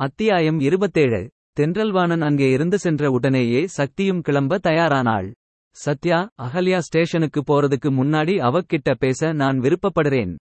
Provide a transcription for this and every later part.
அத்தியாயம் இருபத்தேழு. தென்றல்வாணன் அங்கே இருந்து சென்ற உடனேயே சக்தியும் கிளம்ப தயாரானாள். சத்யா அகல்யா ஸ்டேஷனுக்கு போறதுக்கு முன்னாடி அவக்கிட்ட பேச நான் விருப்பப்படுறேன்.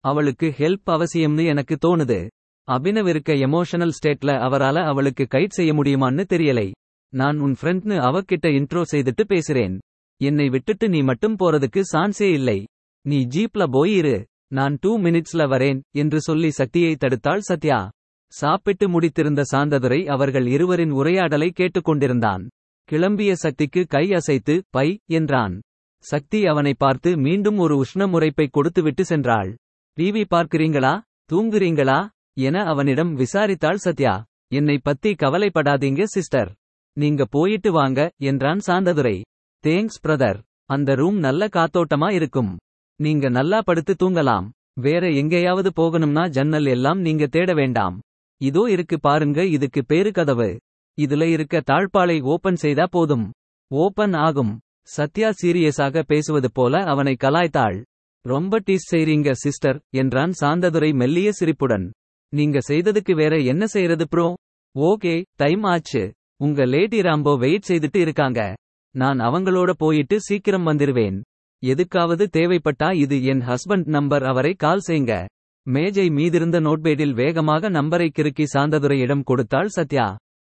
அவளுக்கு ஹெல்ப் அவசியம்னு எனக்கு தோணுது. அபினவ் இருக்க எமோஷனல் ஸ்டேட்ல அவரால அவளுக்கு கைட் செய்ய முடியுமான்னு தெரியலை. நான் உன் ஃப்ரெண்ட்னு அவக்கிட்ட இன்ட்ரோ செய்துட்டு பேசுறேன். என்னை விட்டுட்டு நீ மட்டும் போறதுக்கு சான்ஸே இல்லை. நீ ஜீப்ல போயிரு நான் டூ மினிட்ஸ்ல வரேன் என்று சொல்லி சக்தியை தடுத்தாள் சத்யா. சாப்பிட்டு முடித்திருந்த சாந்ததுரை அவர்கள் இருவரின் உரையாடலை கேட்டுக்கொண்டிருந்தான். கிளம்பிய சக்திக்கு கை அசைத்து பை என்றான். சக்தி அவனை பார்த்து மீண்டும் ஒரு உஷ்ணமுறைப்பை கொடுத்துவிட்டு சென்றாள். டிவி பார்க்கிறீங்களா? தூங்குறீங்களா? என அவனிடம் விசாரித்தாள் சத்யா. என்னை பத்தி கவலைப்படாதீங்க சிஸ்டர். நீங்க போயிட்டு வாங்க என்றான் சாந்ததுரை. Thanks brother. அந்த ரூம் நல்ல காத்தோட்டமா இருக்கும். நீங்க நல்லா படுத்து தூங்கலாம். வேற எங்கேயாவது போகணும்னா ஜன்னல் எல்லாம் நீங்க தேட வேண்டாம். இதோ இருக்கு பாருங்க இதுக்கு பேரு கதவு. இதுல இருக்க தாழ்பாலை ஓபன் செய்தா போதும். ஓபன் ஆகும். சத்யா சீரியஸாக பேசுவது போல அவனை கலாய்த்தாள். ரொம்ப டீஸ் செய்றீங்க சிஸ்டர் என்றான் சாந்ததுரை மெல்லிய சிரிப்புடன். நீங்க செய்ததுக்கு வேற என்ன செய்யறது ப்ரோ? ஓகே டைம் ஆச்சு. உங்க லேடி ராம்போ வெயிட் செய்துட்டு இருக்காங்க. நான் அவங்களோட போயிட்டு சீக்கிரம் வந்துருவேன். எதுக்காவது தேவைப்பட்டா இது என் ஹஸ்பண்ட் நம்பர் அவரை கால் செய்ங்க. மேஜை மீதிருந்த நோட்பேடில் வேகமாக நம்பரை கிறுக்கி சாந்ததுரையிடம் கொடுத்தாள் சத்யா.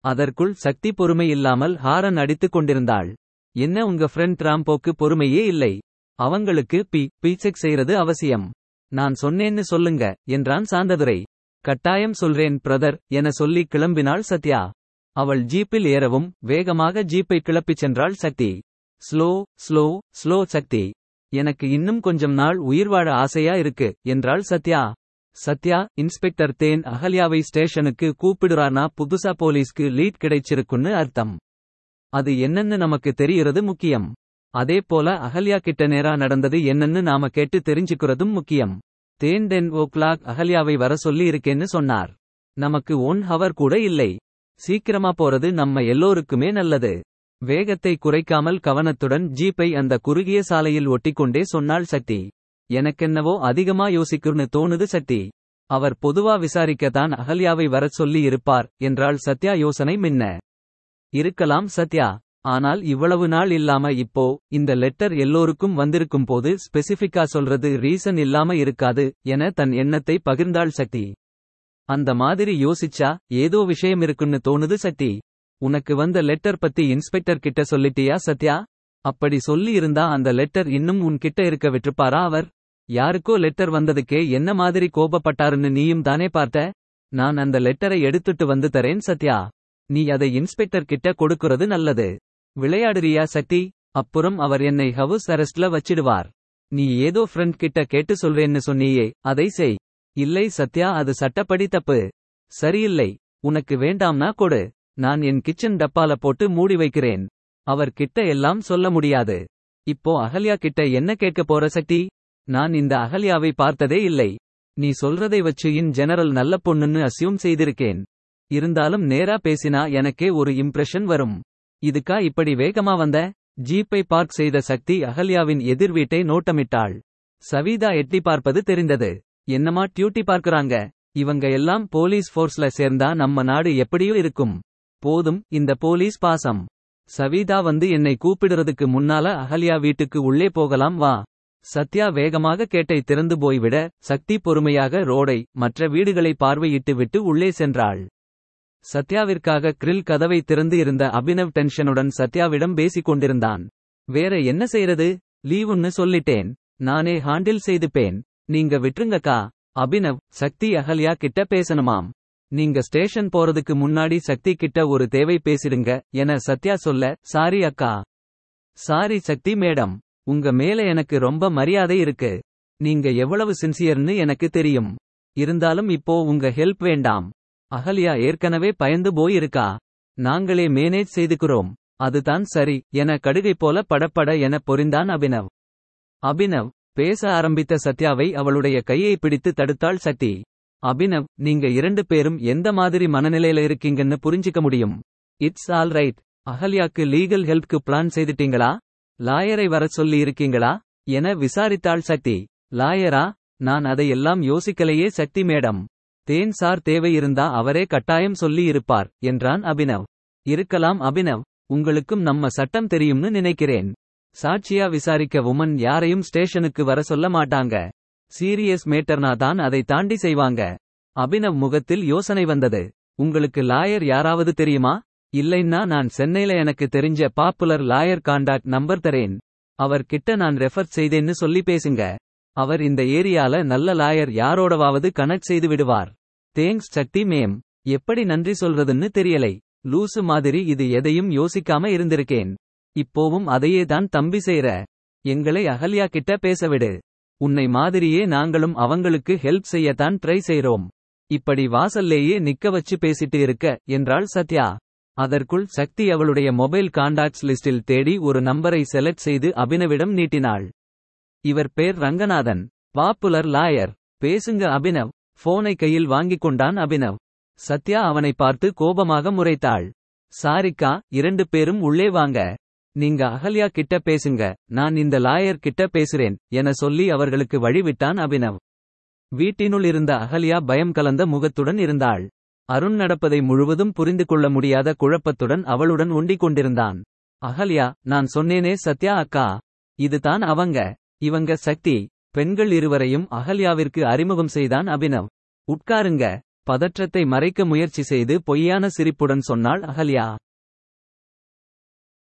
அதற்குள் சக்தி பொறுமை இல்லாமல் ஹாரன் அடித்துக் கொண்டிருந்தாள். என்ன உங்க ஃப்ரெண்ட் ராம்போக்கு பொறுமையே இல்லை. அவங்களுக்கு பி பீசெக் செய்யறது அவசியம். நான் சொன்னேன்னு சொல்லுங்க என்றான் சாந்ததுரை. கட்டாயம் சொல்றேன் பிரதர் என சொல்லி கிளம்பினாள் சத்யா. அவள் ஜீப்பில் ஏறவும் வேகமாக ஜீப்பை கிளப்பிச் சென்றாள் Sakthi. Slow slow slow Sakthi. எனக்கு இன்னும் கொஞ்சம் நாள் உயிர் வாழ ஆசையா இருக்கு என்றாள் சத்யா. சத்யா இன்ஸ்பெக்டர் தேன் அகல்யாவை ஸ்டேஷனுக்கு கூப்பிடுறானா புதுசா போலீஸ்க்கு லீட் கிடைச்சிருக்குன்னு அர்த்தம். அது என்னன்னு நமக்கு தெரியறது முக்கியம். அதே போல அகல்யா கிட்ட நேரா நடந்தது என்னன்னு நாம கேட்டு தெரிஞ்சுக்கிறதும் முக்கியம். தேன் டென் ஓ கிளாக் அகல்யாவை வர சொல்லி இருக்கேன்னு சொன்னார். நமக்கு ஒன் ஹவர் கூட இல்லை. சீக்கிரமா போறது நம்ம எல்லோருக்குமே நல்லது. வேகத்தை குறைக்காமல் கவனத்துடன் ஜீப்பை அந்த குறுகிய சாலையில் ஒட்டிக்கொண்டே சொன்னாள் சக்தி எனக்கென்னவோ அதிகமா யோசிக்கும்னு தோணுது சட்டி. அவர் பொதுவா விசாரிக்கத்தான் அகல்யாவை வரச் சொல்லி இருப்பார் என்றாள் சத்யா யோசனை மின்ன. இருக்கலாம் சத்யா ஆனால் இவ்வளவு நாள் இல்லாம இப்போ இந்த லெட்டர் எல்லோருக்கும் வந்திருக்கும் போது ஸ்பெசிஃபிக்கா சொல்றது ரீசன் இல்லாம இருக்காது என தன் எண்ணத்தை பகிர்ந்தாள் சக்தி அந்த மாதிரி யோசிச்சா ஏதோ விஷயம் இருக்குன்னு தோணுது சக்தி உனக்கு வந்த லெட்டர் பத்தி இன்ஸ்பெக்டர் கிட்ட சொல்லிட்டியா சத்யா? அப்படி சொல்லி இருந்தா அந்த லெட்டர் இன்னும் உன்கிட்ட இருக்க விட்டுப்பாரா அவர்? யாருக்கோ லெட்டர் வந்ததுக்கே என்ன மாதிரி கோபப்பட்டாருன்னு நீயும் தானே பார்த்த? நான் அந்த லெட்டரை எடுத்துட்டு வந்து தரேன் சத்யா. நீ அதை இன்ஸ்பெக்டர் கிட்ட கொடுக்கறது நல்லது. விளையாடுறியா சக்தி அப்புறம் அவர் என்னை ஹவுஸ் அரெஸ்ட்ல வச்சிடுவார். நீ ஏதோ ஃப்ரெண்ட் கிட்ட கேட்டு சொல்றேன்னு சொன்னியே அதை செய். இல்லை சத்யா அது சட்டப்படி தப்பு. சரியில்லை. உனக்கு வேண்டாம்னா கொடு. நான் என் கிச்சன் டப்பால போட்டு மூடி வைக்கிறேன். அவர் கிட்ட எல்லாம் சொல்ல முடியாது. இப்போ அகல்யா கிட்ட என்ன கேட்க போற சக்தி நான் இந்த அகல்யாவை பார்த்ததே இல்லை. நீ சொல்றதை வச்சு இன் ஜெனரல் நல்ல பொண்ணுன்னு அசியூம் செய்திருக்கேன். இருந்தாலும் நேரா பேசினா எனக்கே ஒரு இம்ப்ரெஷன் வரும். இதுக்கா இப்படி வேகமா வந்த? ஜீப்பை பார்க் செய்த சக்தி அகல்யாவின் எதிர் வீட்டை நோட்டமிட்டாள். சவிதா எட்டி பார்ப்பது தெரிந்தது. என்னமா டியூட்டி பார்க்கறாங்க? இவங்க எல்லாம் போலீஸ் ஃபோர்ஸ்ல சேர்ந்தா நம்ம நாடு எப்படியோ இருக்கும். போதும் இந்த போலீஸ் பாசம். சவிதா வந்து என்னை கூப்பிடுறதுக்கு முன்னால அகல்யா வீட்டுக்கு உள்ளே போகலாம் வா. சத்யா வேகமாக கேட்டை திறந்து போய்விட சக்தி பொறுமையாக ரோடை மற்ற வீடுகளை பார்வையிட்டு விட்டு உள்ளே சென்றாள். சத்யாவிற்காக கிரில் கதவை திறந்து இருந்த அபினவ் டென்ஷனுடன் சத்யாவிடம் பேசிக் கொண்டிருந்தான். வேற என்ன செய்யறது லீவுன்னு சொல்லிட்டேன். நானே ஹாண்டில் செய்துப்பேன். நீங்க விட்டுருங்கக்கா. அபினவ் சக்தி அகல்யா கிட்ட பேசணுமாம். நீங்க ஸ்டேஷன் போறதுக்கு முன்னாடி சக்தி கிட்ட ஒரு தேவை பேசிடுங்க என சத்யா சொல்ல சாரி அக்கா. Sorry Sakthi madam. உங்க மேல எனக்கு ரொம்ப மரியாதை இருக்கு. நீங்க எவ்வளவு சின்சியர்னு எனக்கு தெரியும். இருந்தாலும் இப்போ உங்க ஹெல்ப் வேண்டாம். அகல்யா ஏற்கனவே பயந்து போயிருக்கா. நாங்களே மேனேஜ் செய்துக்கிறோம். அதுதான் சரி என கடுகை போல படப்பட என பொறிந்தான் அபினவ். அபினவ் பேச ஆரம்பித்த சத்யாவை அவளுடைய கையை பிடித்து தடுத்தாள் சக்தி. அபினவ் நீங்க இரண்டு பேரும் எந்த மாதிரி மனநிலையில இருக்கீங்கன்னு புரிஞ்சிக்க முடியும். இட்ஸ் ஆல் ரைட் அகல்யாக்கு லீகல் ஹெல்ப்க்கு பிளான் செய்துட்டீங்களா? லாயரை வரச் சொல்லி இருக்கீங்களா என விசாரித்தாள் சக்தி. லாயரா நான் அதையெல்லாம் யோசிக்கலையே சக்தி மேடம். தேன் சார் தேவையிருந்தா அவரே கட்டாயம் சொல்லி இருப்பார் என்றான் அபினவ். இருக்கலாம் அபினவ் உங்களுக்கும் நம்ம சட்டம் தெரியும்னு நினைக்கிறேன். சாட்சியா விசாரிக்க உமன் யாரையும் ஸ்டேஷனுக்கு வர சொல்ல மாட்டாங்க. சீரியஸ் மேட்டர்னா தான் அதை தாண்டி செய்வாங்க. அபினவ் முகத்தில் யோசனை வந்தது. உங்களுக்கு லாயர் யாராவது தெரியுமா? இல்லைன்னா நான் சென்னையில எனக்கு தெரிஞ்ச பாப்புலர் லாயர் காண்டாக்ட் நம்பர் தரேன். அவர் கிட்ட நான் ரெஃபர் செய்தேன்னு சொல்லி பேசுங்க. அவர் இந்த ஏரியால நல்ல லாயர் யாரோடவாவது கனெக்ட் செய்து விடுவார். தேங்க்ஸ் சக்தி மேம் எப்படி நன்றி சொல்றதுன்னு தெரியலை. லூசு மாதிரி இது எதையும் யோசிக்காம இருந்திருக்கேன். இப்போவும் அதையே தான் தம்பி செய்ற. எங்களை அகல்யா கிட்ட பேசவிடு உன்னை மாதிரியே நாங்களும் அவங்களுக்கு ஹெல்ப் செய்யத்தான் ட்ரை செய்றோம். இப்படி வாசல்லேயே நிக்க வச்சு பேசிட்டு இருக்க என்றாள் சத்யா. அதற்குள் சக்தி அவளுடைய மொபைல் காண்டாக்ட்ஸ் லிஸ்டில் தேடி ஒரு நம்பரை செலக்ட் செய்து அபினவிடம் நீட்டினாள். இவர் பேர் ரங்கநாதன். பாப்புலர் லாயர் பேசுங்க அபினவ். போனை கையில் வாங்கிக் கொண்டான் அபினவ். சத்யா அவனை பார்த்து கோபமாக முறைத்தாள். சாரிக்கா இரண்டு பேரும் உள்ளே வாங்க. நீங்க அகல்யா கிட்ட பேசுங்க. நான் இந்த லாயர் கிட்ட பேசுறேன் என சொல்லி அவர்களுக்கு வழிவிட்டான் அபினவ். வீட்டினுள் இருந்த அகல்யா பயம் கலந்த முகத்துடன் இருந்தாள். அருண் நடப்பதை முழுவதும் புரிந்து கொள்ள முடியாத குழப்பத்துடன் அவளுடன் உண்டிக் கொண்டிருந்தான். அகல்யா நான் சொன்னேனே சத்யா அக்கா. இதுதான் அவங்க. இவங்க சக்தி. பெண்கள் இருவரையும் அகல்யாவிற்கு அறிமுகம் செய்தான் அபினவ். உட்காருங்க. பதற்றத்தை மறைக்க முயற்சி செய்து பொய்யான சிரிப்புடன் சொன்னாள் அகல்யா.